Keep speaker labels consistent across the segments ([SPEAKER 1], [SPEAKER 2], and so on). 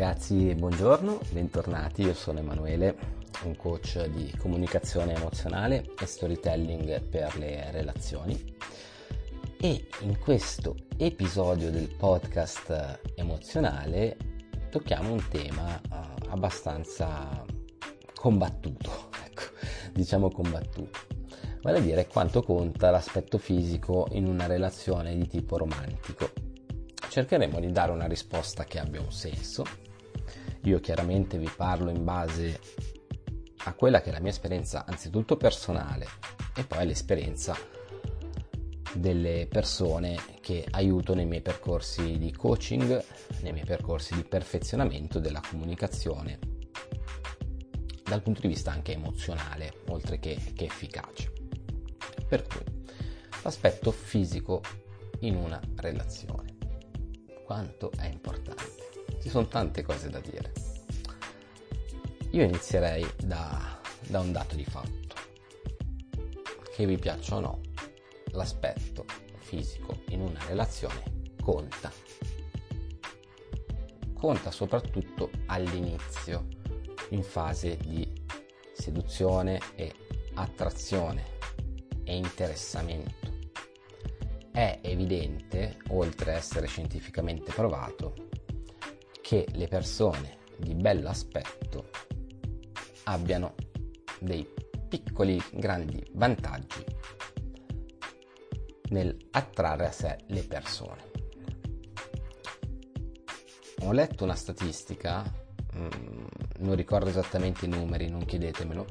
[SPEAKER 1] ragazzi, buongiorno, bentornati, io sono Emanuele, un coach di comunicazione emozionale e storytelling per le relazioni. E in questo episodio del podcast emozionale tocchiamo un tema uh, abbastanza combattuto, ecco, diciamo combattuto, vale a dire quanto conta l'aspetto fisico in una relazione di tipo romantico. Cercheremo di dare una risposta che abbia un senso. Io chiaramente vi parlo in base a quella che è la mia esperienza anzitutto personale e poi l'esperienza delle persone che aiuto nei miei percorsi di coaching, nei miei percorsi di perfezionamento della comunicazione dal punto di vista anche emozionale, oltre che, che efficace. Per cui l'aspetto fisico in una relazione quanto è importante. Ci sono tante cose da dire. Io inizierei da, da un dato di fatto. Che vi piaccia o no, l'aspetto fisico in una relazione conta. Conta soprattutto all'inizio, in fase di seduzione e attrazione e interessamento è evidente, oltre a essere scientificamente provato, che le persone di bell'aspetto abbiano dei piccoli grandi vantaggi nel attrarre a sé le persone. Ho letto una statistica, mm, non ricordo esattamente i numeri, non chiedetemelo,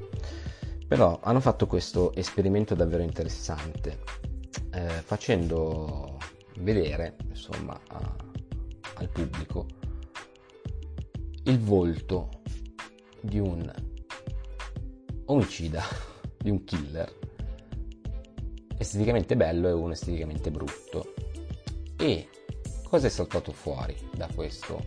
[SPEAKER 1] però hanno fatto questo esperimento davvero interessante eh, facendo vedere insomma a, al pubblico il volto di un omicida, di un killer esteticamente bello e uno esteticamente brutto. E cosa è saltato fuori da questo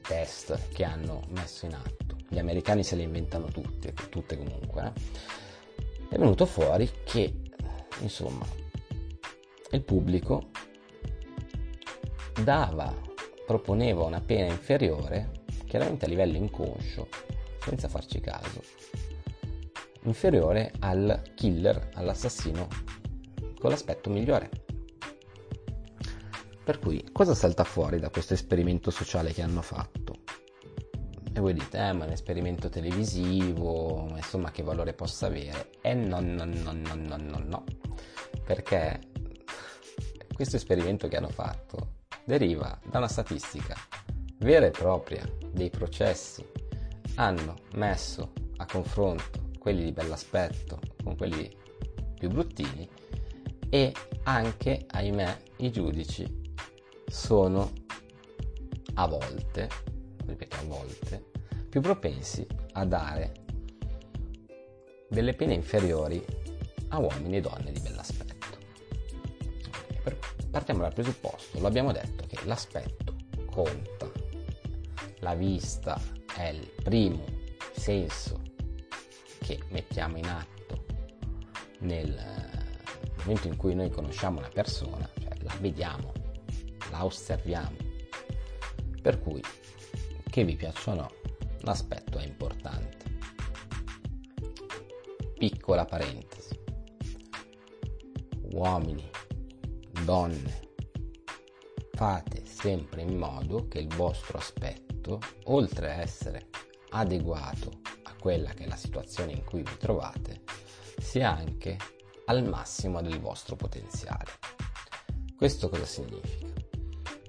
[SPEAKER 1] test che hanno messo in atto? Gli americani se le inventano tutte, tutte comunque. Eh? È venuto fuori che, insomma, il pubblico dava, proponeva una pena inferiore, chiaramente a livello inconscio, senza farci caso, inferiore al killer, all'assassino con l'aspetto migliore. Per cui, cosa salta fuori da questo esperimento sociale che hanno fatto? E voi dite, eh, ma è un esperimento televisivo, insomma, che valore possa avere? E no, no, no, no, no, no, no. Perché questo esperimento che hanno fatto deriva da una statistica vera e propria dei processi. Hanno messo a confronto quelli di bell'aspetto con quelli più bruttini e anche, ahimè, i giudici sono a volte, ripeto a volte, più propensi a dare delle pene inferiori a uomini e donne di bell'aspetto. Partiamo dal presupposto, l'abbiamo detto, che l'aspetto conta, la vista è il primo senso che mettiamo in atto nel momento in cui noi conosciamo una persona, cioè la vediamo, la osserviamo. Per cui, che vi piaccia o no, l'aspetto è importante. Piccola parentesi. Uomini donne, fate sempre in modo che il vostro aspetto, oltre a essere adeguato a quella che è la situazione in cui vi trovate, sia anche al massimo del vostro potenziale. Questo cosa significa?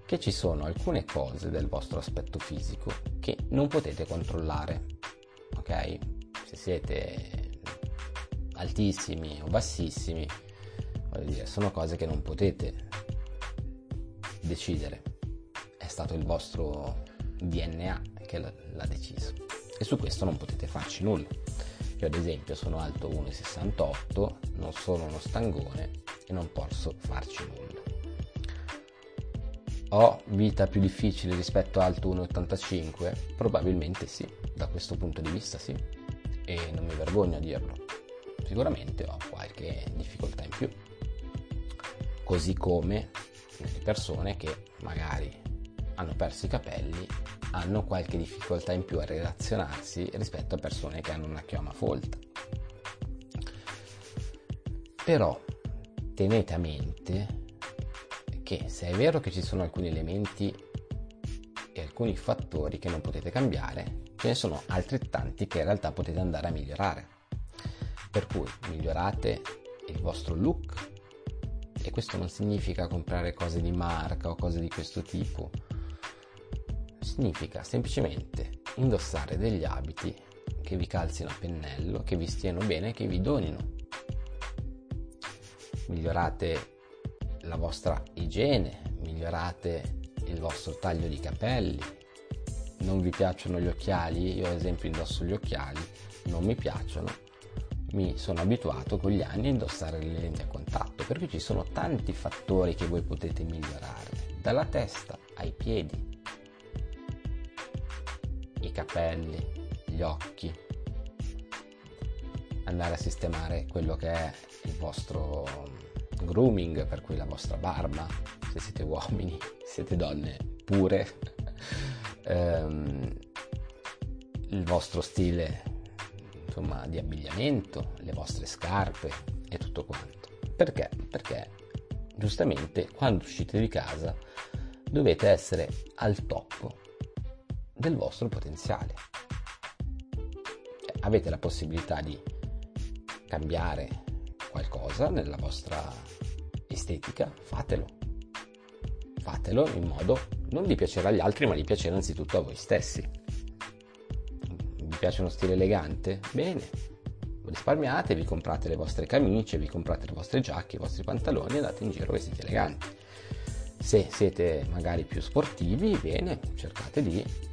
[SPEAKER 1] Che ci sono alcune cose del vostro aspetto fisico che non potete controllare, ok? Se siete altissimi o bassissimi, dire, sono cose che non potete decidere. È stato il vostro DNA che l'ha deciso. E su questo non potete farci nulla. Io ad esempio sono alto 1,68, non sono uno stangone e non posso farci nulla. Ho vita più difficile rispetto a alto 1,85? Probabilmente sì, da questo punto di vista sì. E non mi vergogno a dirlo. Sicuramente ho qualche difficoltà in più così come le persone che magari hanno perso i capelli hanno qualche difficoltà in più a relazionarsi rispetto a persone che hanno una chioma folta. Però tenete a mente che se è vero che ci sono alcuni elementi e alcuni fattori che non potete cambiare, ce ne sono altrettanti che in realtà potete andare a migliorare. Per cui migliorate il vostro look e questo non significa comprare cose di marca o cose di questo tipo. Significa semplicemente indossare degli abiti che vi calzino a pennello, che vi stiano bene, che vi donino. Migliorate la vostra igiene, migliorate il vostro taglio di capelli. Non vi piacciono gli occhiali? Io ad esempio indosso gli occhiali, non mi piacciono. Mi sono abituato con gli anni a indossare le lenti a contatto, perché ci sono tanti fattori che voi potete migliorare, dalla testa ai piedi, i capelli, gli occhi, andare a sistemare quello che è il vostro grooming, per cui la vostra barba, se siete uomini, siete donne pure, ehm, il vostro stile insomma, di abbigliamento, le vostre scarpe e tutto quanto. Perché? Perché giustamente quando uscite di casa dovete essere al top del vostro potenziale. Avete la possibilità di cambiare qualcosa nella vostra estetica, fatelo. Fatelo in modo non di piacere agli altri, ma di piacere anzitutto a voi stessi. Vi piace uno stile elegante? Bene. Risparmiate, vi comprate le vostre camicie, vi comprate le vostre giacche, i vostri pantaloni e andate in giro vestiti eleganti. Se siete magari più sportivi, bene, cercate di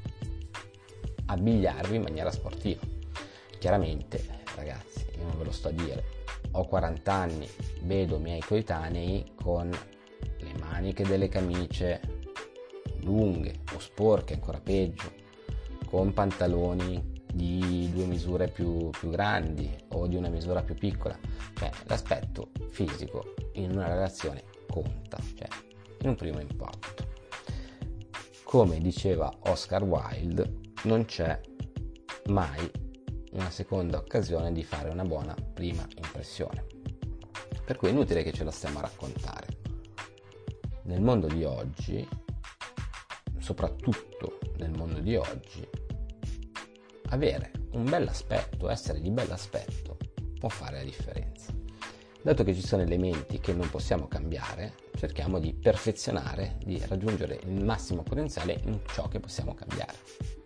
[SPEAKER 1] abbigliarvi in maniera sportiva. Chiaramente, ragazzi, io non ve lo sto a dire, ho 40 anni, vedo miei coetanei con le maniche delle camicie lunghe o sporche, ancora peggio, con pantaloni di due misure più, più grandi o di una misura più piccola. Cioè, l'aspetto fisico in una relazione conta, cioè in un primo impatto. Come diceva Oscar Wilde, non c'è mai una seconda occasione di fare una buona prima impressione. Per cui è inutile che ce la stiamo a raccontare. Nel mondo di oggi, soprattutto nel mondo di oggi, avere un bell'aspetto, essere di bell'aspetto, può fare la differenza. Dato che ci sono elementi che non possiamo cambiare, cerchiamo di perfezionare, di raggiungere il massimo potenziale in ciò che possiamo cambiare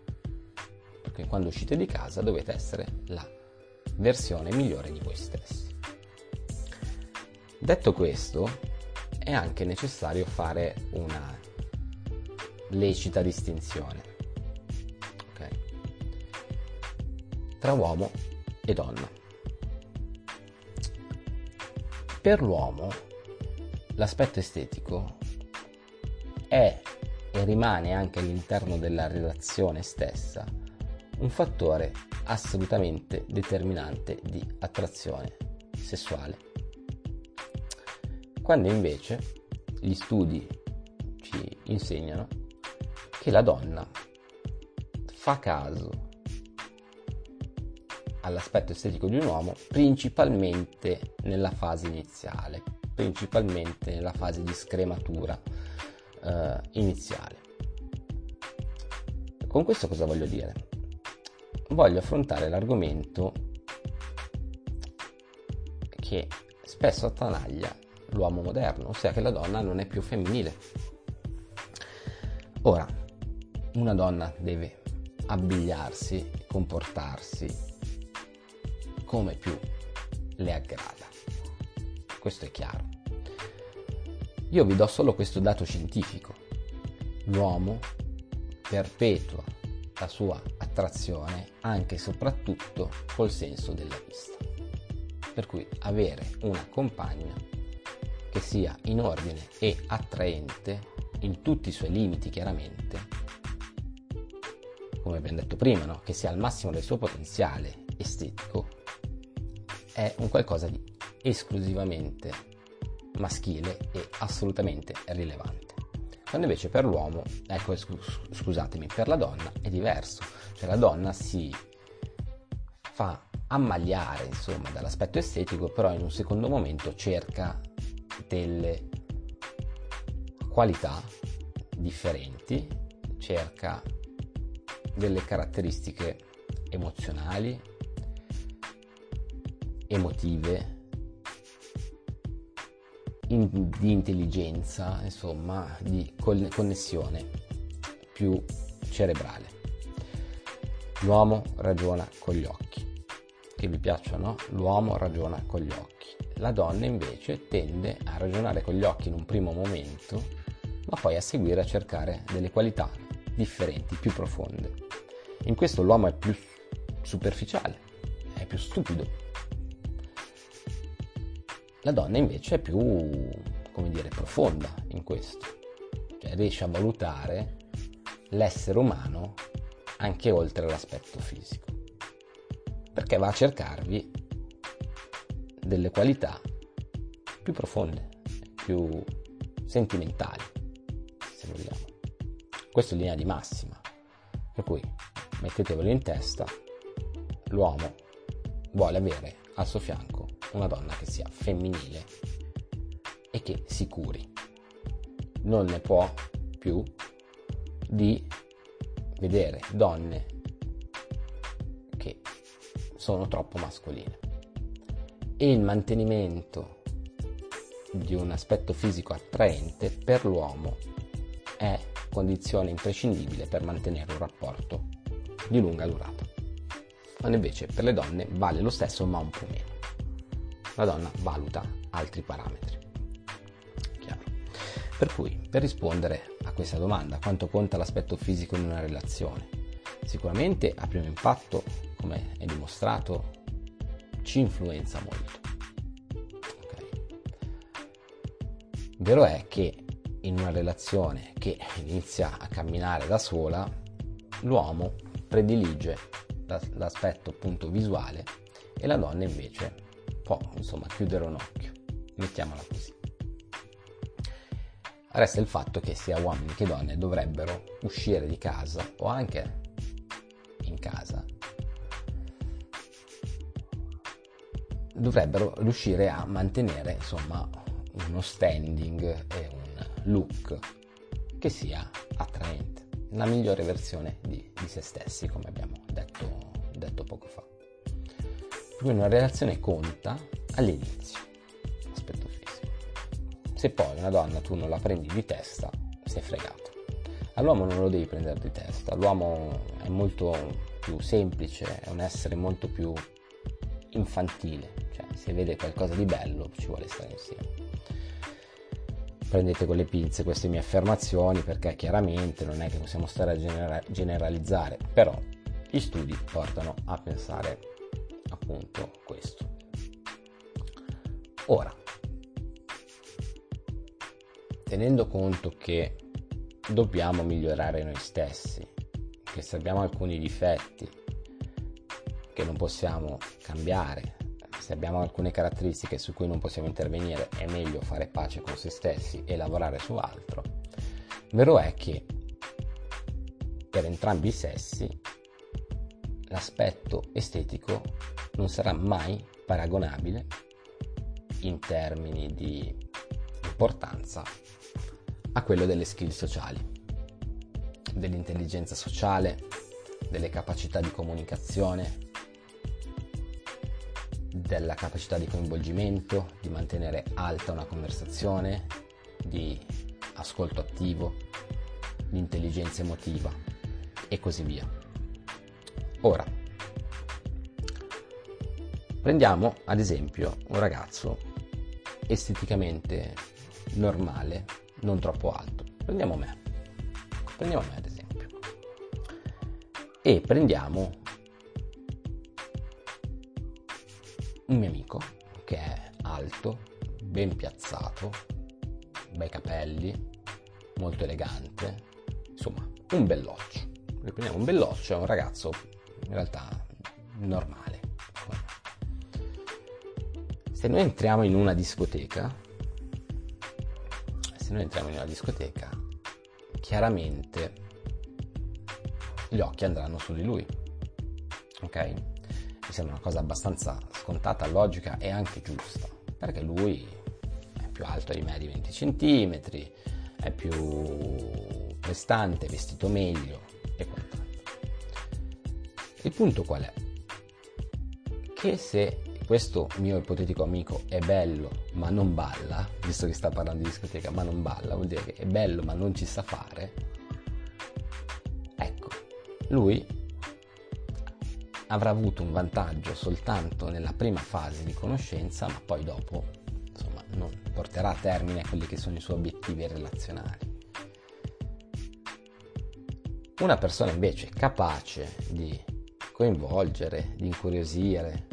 [SPEAKER 1] che quando uscite di casa dovete essere la versione migliore di voi stessi. Detto questo, è anche necessario fare una lecita distinzione okay? tra uomo e donna. Per l'uomo l'aspetto estetico è e rimane anche all'interno della relazione stessa un fattore assolutamente determinante di attrazione sessuale. Quando invece gli studi ci insegnano che la donna fa caso all'aspetto estetico di un uomo principalmente nella fase iniziale, principalmente nella fase di scrematura eh, iniziale. Con questo cosa voglio dire? Voglio affrontare l'argomento che spesso attanaglia l'uomo moderno, ossia che la donna non è più femminile. Ora, una donna deve abbigliarsi, comportarsi come più le aggrada. Questo è chiaro. Io vi do solo questo dato scientifico. L'uomo perpetua la sua attrazione anche e soprattutto col senso della vista. Per cui avere una compagna che sia in ordine e attraente in tutti i suoi limiti chiaramente, come abbiamo detto prima, no? che sia al massimo del suo potenziale estetico, è un qualcosa di esclusivamente maschile e assolutamente rilevante. Quando invece per l'uomo, ecco scusatemi, per la donna è diverso, cioè la donna si fa ammaliare insomma dall'aspetto estetico, però in un secondo momento cerca delle qualità differenti, cerca delle caratteristiche emozionali, emotive, in, di intelligenza, insomma, di connessione più cerebrale. L'uomo ragiona con gli occhi, che vi piacciono? L'uomo ragiona con gli occhi. La donna invece tende a ragionare con gli occhi in un primo momento, ma poi a seguire a cercare delle qualità differenti, più profonde. In questo l'uomo è più superficiale, è più stupido. La donna invece è più, come dire, profonda in questo, cioè riesce a valutare l'essere umano anche oltre l'aspetto fisico, perché va a cercarvi delle qualità più profonde, più sentimentali, se vogliamo. Questo in linea di massima, per cui mettetevelo in testa, l'uomo vuole avere al suo fianco una donna che sia femminile e che si curi. Non ne può più di vedere donne che sono troppo mascoline. E il mantenimento di un aspetto fisico attraente per l'uomo è condizione imprescindibile per mantenere un rapporto di lunga durata. Quando invece per le donne vale lo stesso ma un po' meno. La donna valuta altri parametri. Chiaro. Per cui, per rispondere a questa domanda, quanto conta l'aspetto fisico in una relazione? Sicuramente a primo impatto, come è dimostrato, ci influenza molto. Okay. Vero è che in una relazione che inizia a camminare da sola, l'uomo predilige l'aspetto appunto visuale e la donna invece può insomma chiudere un occhio, mettiamola così. Resta il fatto che sia uomini che donne dovrebbero uscire di casa o anche in casa dovrebbero riuscire a mantenere insomma uno standing e un look che sia attraente la migliore versione di, di se stessi, come abbiamo detto, detto poco fa. Quindi una relazione conta all'inizio, aspetto fisico. Se poi una donna tu non la prendi di testa, sei fregato. All'uomo non lo devi prendere di testa, l'uomo è molto più semplice, è un essere molto più infantile, cioè se vede qualcosa di bello ci vuole stare insieme prendete con le pinze queste mie affermazioni perché chiaramente non è che possiamo stare a genera- generalizzare, però gli studi portano a pensare appunto questo. Ora, tenendo conto che dobbiamo migliorare noi stessi, che se abbiamo alcuni difetti che non possiamo cambiare, se abbiamo alcune caratteristiche su cui non possiamo intervenire, è meglio fare pace con se stessi e lavorare su altro. Vero è che per entrambi i sessi l'aspetto estetico non sarà mai paragonabile in termini di importanza a quello delle skill sociali, dell'intelligenza sociale, delle capacità di comunicazione, della capacità di coinvolgimento, di mantenere alta una conversazione, di ascolto attivo, di intelligenza emotiva e così via. Ora, prendiamo ad esempio un ragazzo esteticamente normale, non troppo alto. Prendiamo me. Prendiamo me ad esempio. E prendiamo un mio amico che è alto, ben piazzato, bei capelli, molto elegante, insomma un belloccio. Riprendiamo un belloccio, è un ragazzo in realtà normale. Se noi entriamo in una discoteca, se noi entriamo in una discoteca, chiaramente gli occhi andranno su di lui. Ok? Mi sembra una cosa abbastanza scontata, logica e anche giusta, perché lui è più alto di me di 20 cm, è più prestante, vestito meglio e quant'altro. Il punto qual è? Che se questo mio ipotetico amico è bello ma non balla, visto che sta parlando di discoteca ma non balla, vuol dire che è bello ma non ci sa fare, ecco, lui avrà avuto un vantaggio soltanto nella prima fase di conoscenza, ma poi dopo insomma, non porterà a termine quelli che sono i suoi obiettivi relazionali. Una persona invece capace di coinvolgere, di incuriosire,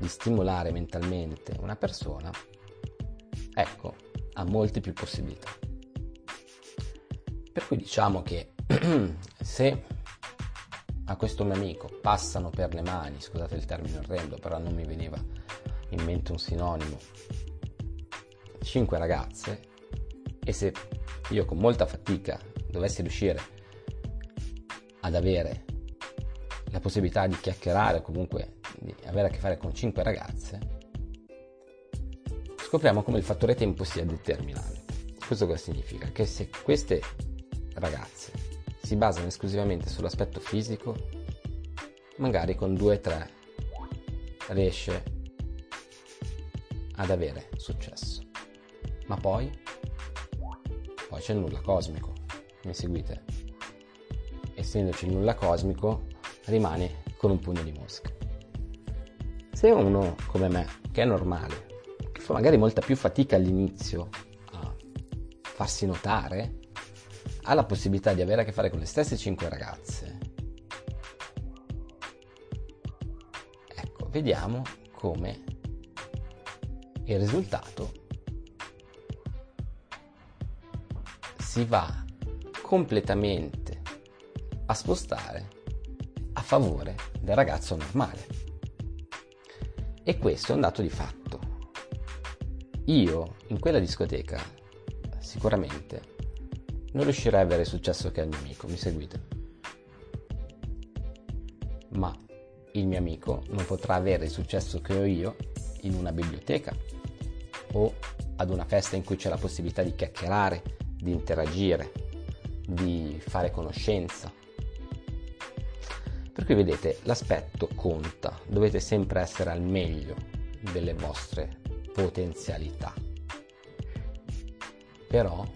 [SPEAKER 1] di stimolare mentalmente una persona, ecco, ha molte più possibilità. Per cui diciamo che se a questo mio amico passano per le mani, scusate il termine orrendo, però non mi veniva in mente un sinonimo, cinque ragazze e se io con molta fatica dovessi riuscire ad avere la possibilità di chiacchierare o comunque di avere a che fare con cinque ragazze, scopriamo come il fattore tempo sia determinante. Questo cosa significa? Che se queste ragazze si basano esclusivamente sull'aspetto fisico, magari con due o tre riesce ad avere successo. Ma poi, poi c'è nulla cosmico, mi seguite? Essendoci nulla cosmico, rimane con un pugno di mosche. Se uno come me, che è normale, che fa magari molta più fatica all'inizio a farsi notare, ha la possibilità di avere a che fare con le stesse 5 ragazze, ecco, vediamo come il risultato si va completamente a spostare a favore del ragazzo normale. E questo è un dato di fatto. Io in quella discoteca sicuramente non riuscirei ad avere il successo che ha il mio amico, mi seguite? Ma il mio amico non potrà avere il successo che ho io in una biblioteca o ad una festa in cui c'è la possibilità di chiacchierare, di interagire, di fare conoscenza, per cui vedete, l'aspetto conta, dovete sempre essere al meglio delle vostre potenzialità. Però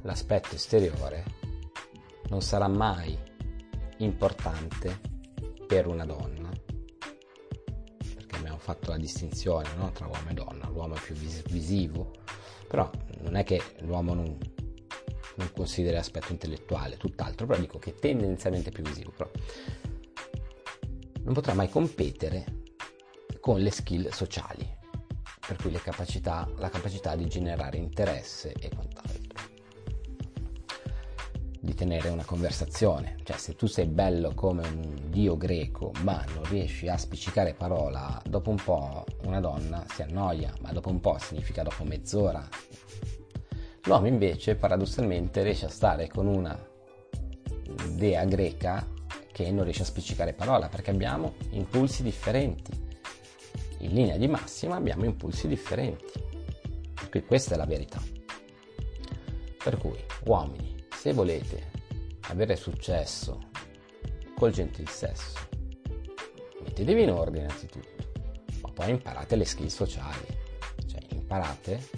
[SPEAKER 1] l'aspetto esteriore non sarà mai importante per una donna, perché abbiamo fatto la distinzione no? tra uomo e donna, l'uomo è più vis- visivo, però non è che l'uomo non, non consideri l'aspetto intellettuale, tutt'altro, però dico che tendenzialmente è più visivo, però non potrà mai competere con le skill sociali, per cui capacità, la capacità di generare interesse e quant'altro. Di tenere una conversazione, cioè se tu sei bello come un dio greco ma non riesci a spiccicare parola, dopo un po' una donna si annoia, ma dopo un po' significa dopo mezz'ora L'uomo invece paradossalmente riesce a stare con una dea greca che non riesce a spiccicare parola perché abbiamo impulsi differenti. In linea di massima abbiamo impulsi differenti. Per cui questa è la verità. Per cui, uomini, se volete avere successo col gentil sesso, mettetevi in ordine innanzitutto, ma poi imparate le skill sociali, cioè imparate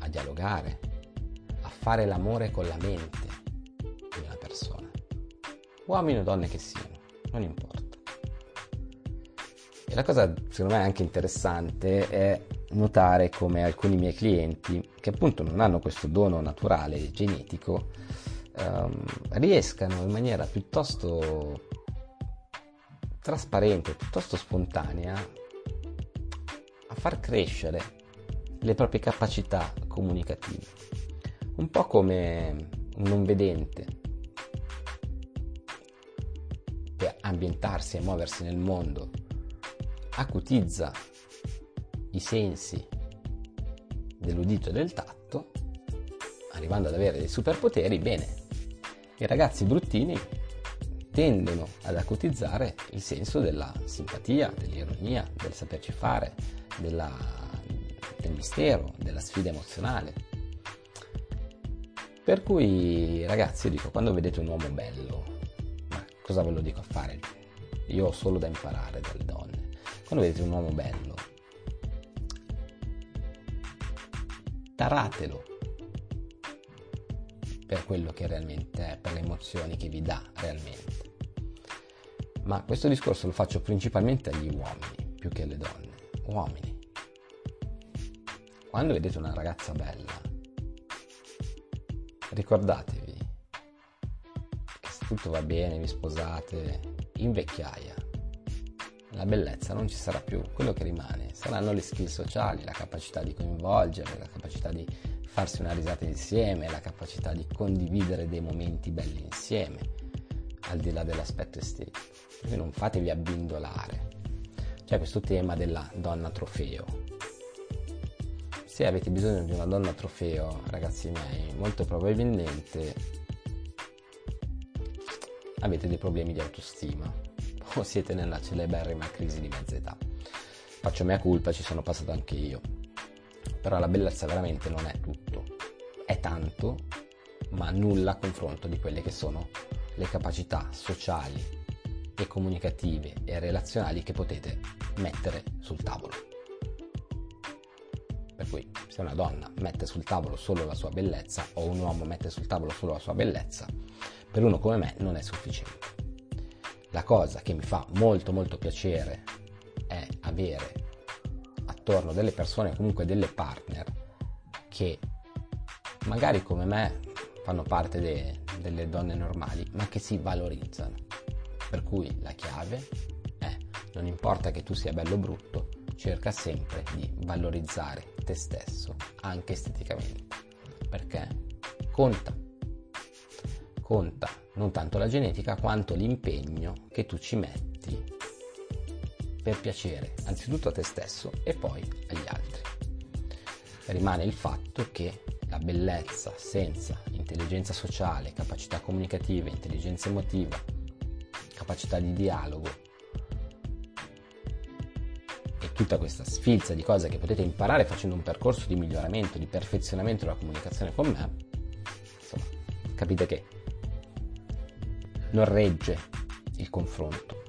[SPEAKER 1] a dialogare, fare l'amore con la mente di una persona, uomini o donne che siano, non importa. E la cosa secondo me anche interessante è notare come alcuni miei clienti, che appunto non hanno questo dono naturale genetico, ehm, riescano in maniera piuttosto trasparente, piuttosto spontanea, a far crescere le proprie capacità comunicative un po' come un non vedente per ambientarsi e muoversi nel mondo acutizza i sensi dell'udito e del tatto, arrivando ad avere dei superpoteri, bene, i ragazzi bruttini tendono ad acutizzare il senso della simpatia, dell'ironia, del saperci fare, della, del mistero, della sfida emozionale. Per cui ragazzi io dico, quando vedete un uomo bello, ma cosa ve lo dico a fare? Io ho solo da imparare dalle donne. Quando vedete un uomo bello, taratelo per quello che realmente è, per le emozioni che vi dà realmente. Ma questo discorso lo faccio principalmente agli uomini, più che alle donne. Uomini. Quando vedete una ragazza bella, ricordatevi che se tutto va bene, vi sposate, in vecchiaia, la bellezza non ci sarà più, quello che rimane saranno le skill sociali, la capacità di coinvolgere, la capacità di farsi una risata insieme, la capacità di condividere dei momenti belli insieme, al di là dell'aspetto estetico. Quindi non fatevi abbindolare. C'è questo tema della donna trofeo. Se avete bisogno di una donna trofeo, ragazzi miei, molto probabilmente avete dei problemi di autostima o siete nella celeberrima crisi di mezza età. Faccio mia colpa, ci sono passato anche io però la bellezza veramente non è tutto, è tanto, ma nulla a confronto di quelle che sono le capacità sociali e comunicative e relazionali che potete mettere sul tavolo. Per cui se una donna mette sul tavolo solo la sua bellezza o un uomo mette sul tavolo solo la sua bellezza, per uno come me non è sufficiente. La cosa che mi fa molto molto piacere è avere attorno delle persone, comunque delle partner, che magari come me fanno parte de, delle donne normali, ma che si valorizzano. Per cui la chiave è, non importa che tu sia bello o brutto, cerca sempre di valorizzare te stesso, anche esteticamente, perché conta. Conta non tanto la genetica quanto l'impegno che tu ci metti per piacere anzitutto a te stesso e poi agli altri. Rimane il fatto che la bellezza senza intelligenza sociale, capacità comunicativa, intelligenza emotiva, capacità di dialogo tutta questa sfilza di cose che potete imparare facendo un percorso di miglioramento, di perfezionamento della comunicazione con me, insomma, capite che non regge il confronto.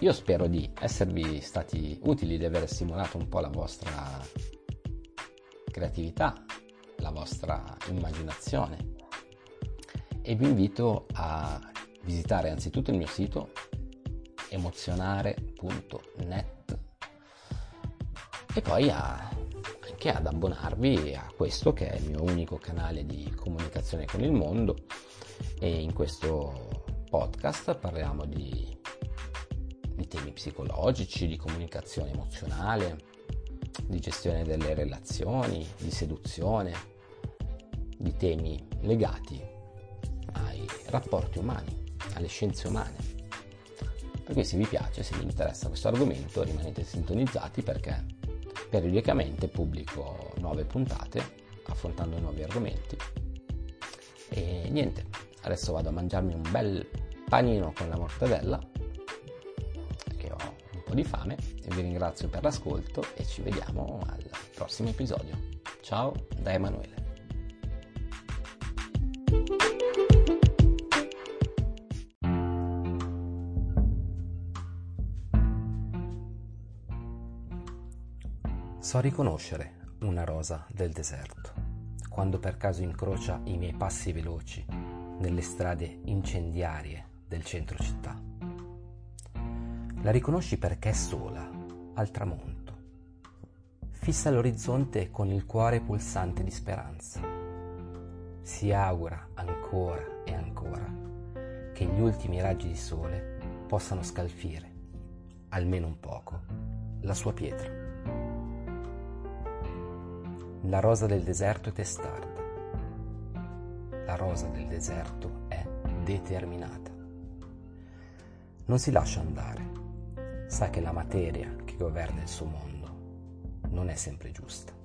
[SPEAKER 1] Io spero di esservi stati utili, di aver stimolato un po' la vostra creatività, la vostra immaginazione. E vi invito a visitare anzitutto il mio sito emozionare.net e poi a, anche ad abbonarvi a questo che è il mio unico canale di comunicazione con il mondo e in questo podcast parliamo di di temi psicologici, di comunicazione emozionale, di gestione delle relazioni, di seduzione, di temi legati ai rapporti umani, alle scienze umane. Per cui se vi piace, se vi interessa questo argomento, rimanete sintonizzati perché periodicamente pubblico nuove puntate affrontando nuovi argomenti. E niente, adesso vado a mangiarmi un bel panino con la mortadella po' di fame e vi ringrazio per l'ascolto e ci vediamo al prossimo episodio. Ciao da Emanuele. So riconoscere una rosa del deserto quando per caso incrocia i miei passi veloci nelle strade incendiarie del centro città. La riconosci perché è sola, al tramonto. Fissa l'orizzonte con il cuore pulsante di speranza. Si augura ancora e ancora che gli ultimi raggi di sole possano scalfire, almeno un poco, la sua pietra. La rosa del deserto è testarda. La rosa del deserto è determinata. Non si lascia andare sa che la materia che governa il suo mondo non è sempre giusta.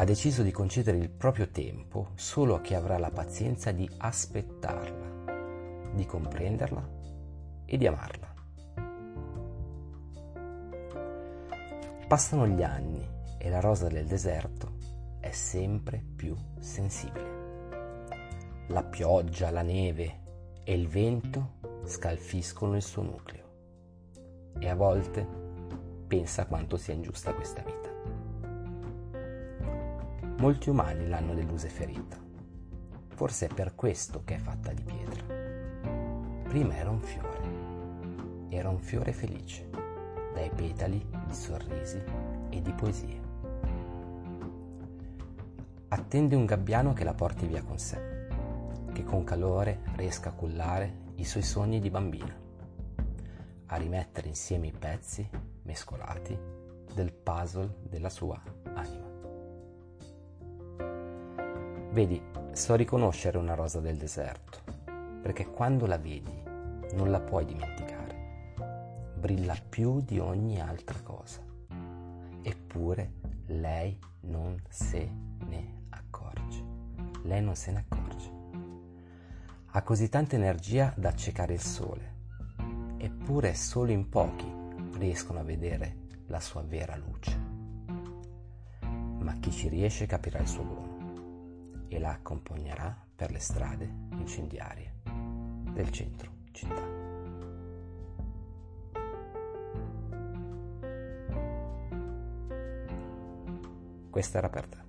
[SPEAKER 1] ha deciso di concedere il proprio tempo solo a chi avrà la pazienza di aspettarla, di comprenderla e di amarla. Passano gli anni e la rosa del deserto è sempre più sensibile. La pioggia, la neve e il vento scalfiscono il suo nucleo e a volte pensa quanto sia ingiusta questa vita. Molti umani l'hanno delusa e ferita. Forse è per questo che è fatta di pietra. Prima era un fiore. Era un fiore felice, dai petali di sorrisi e di poesie. Attende un gabbiano che la porti via con sé, che con calore riesca a cullare i suoi sogni di bambina, a rimettere insieme i pezzi mescolati del puzzle della sua anima. Vedi, so riconoscere una rosa del deserto, perché quando la vedi non la puoi dimenticare. Brilla più di ogni altra cosa. Eppure lei non se ne accorge. Lei non se ne accorge. Ha così tanta energia da accecare il sole. Eppure solo in pochi riescono a vedere la sua vera luce. Ma chi ci riesce capirà il suo dono e la accompagnerà per le strade incendiarie del centro città. Questa era per te.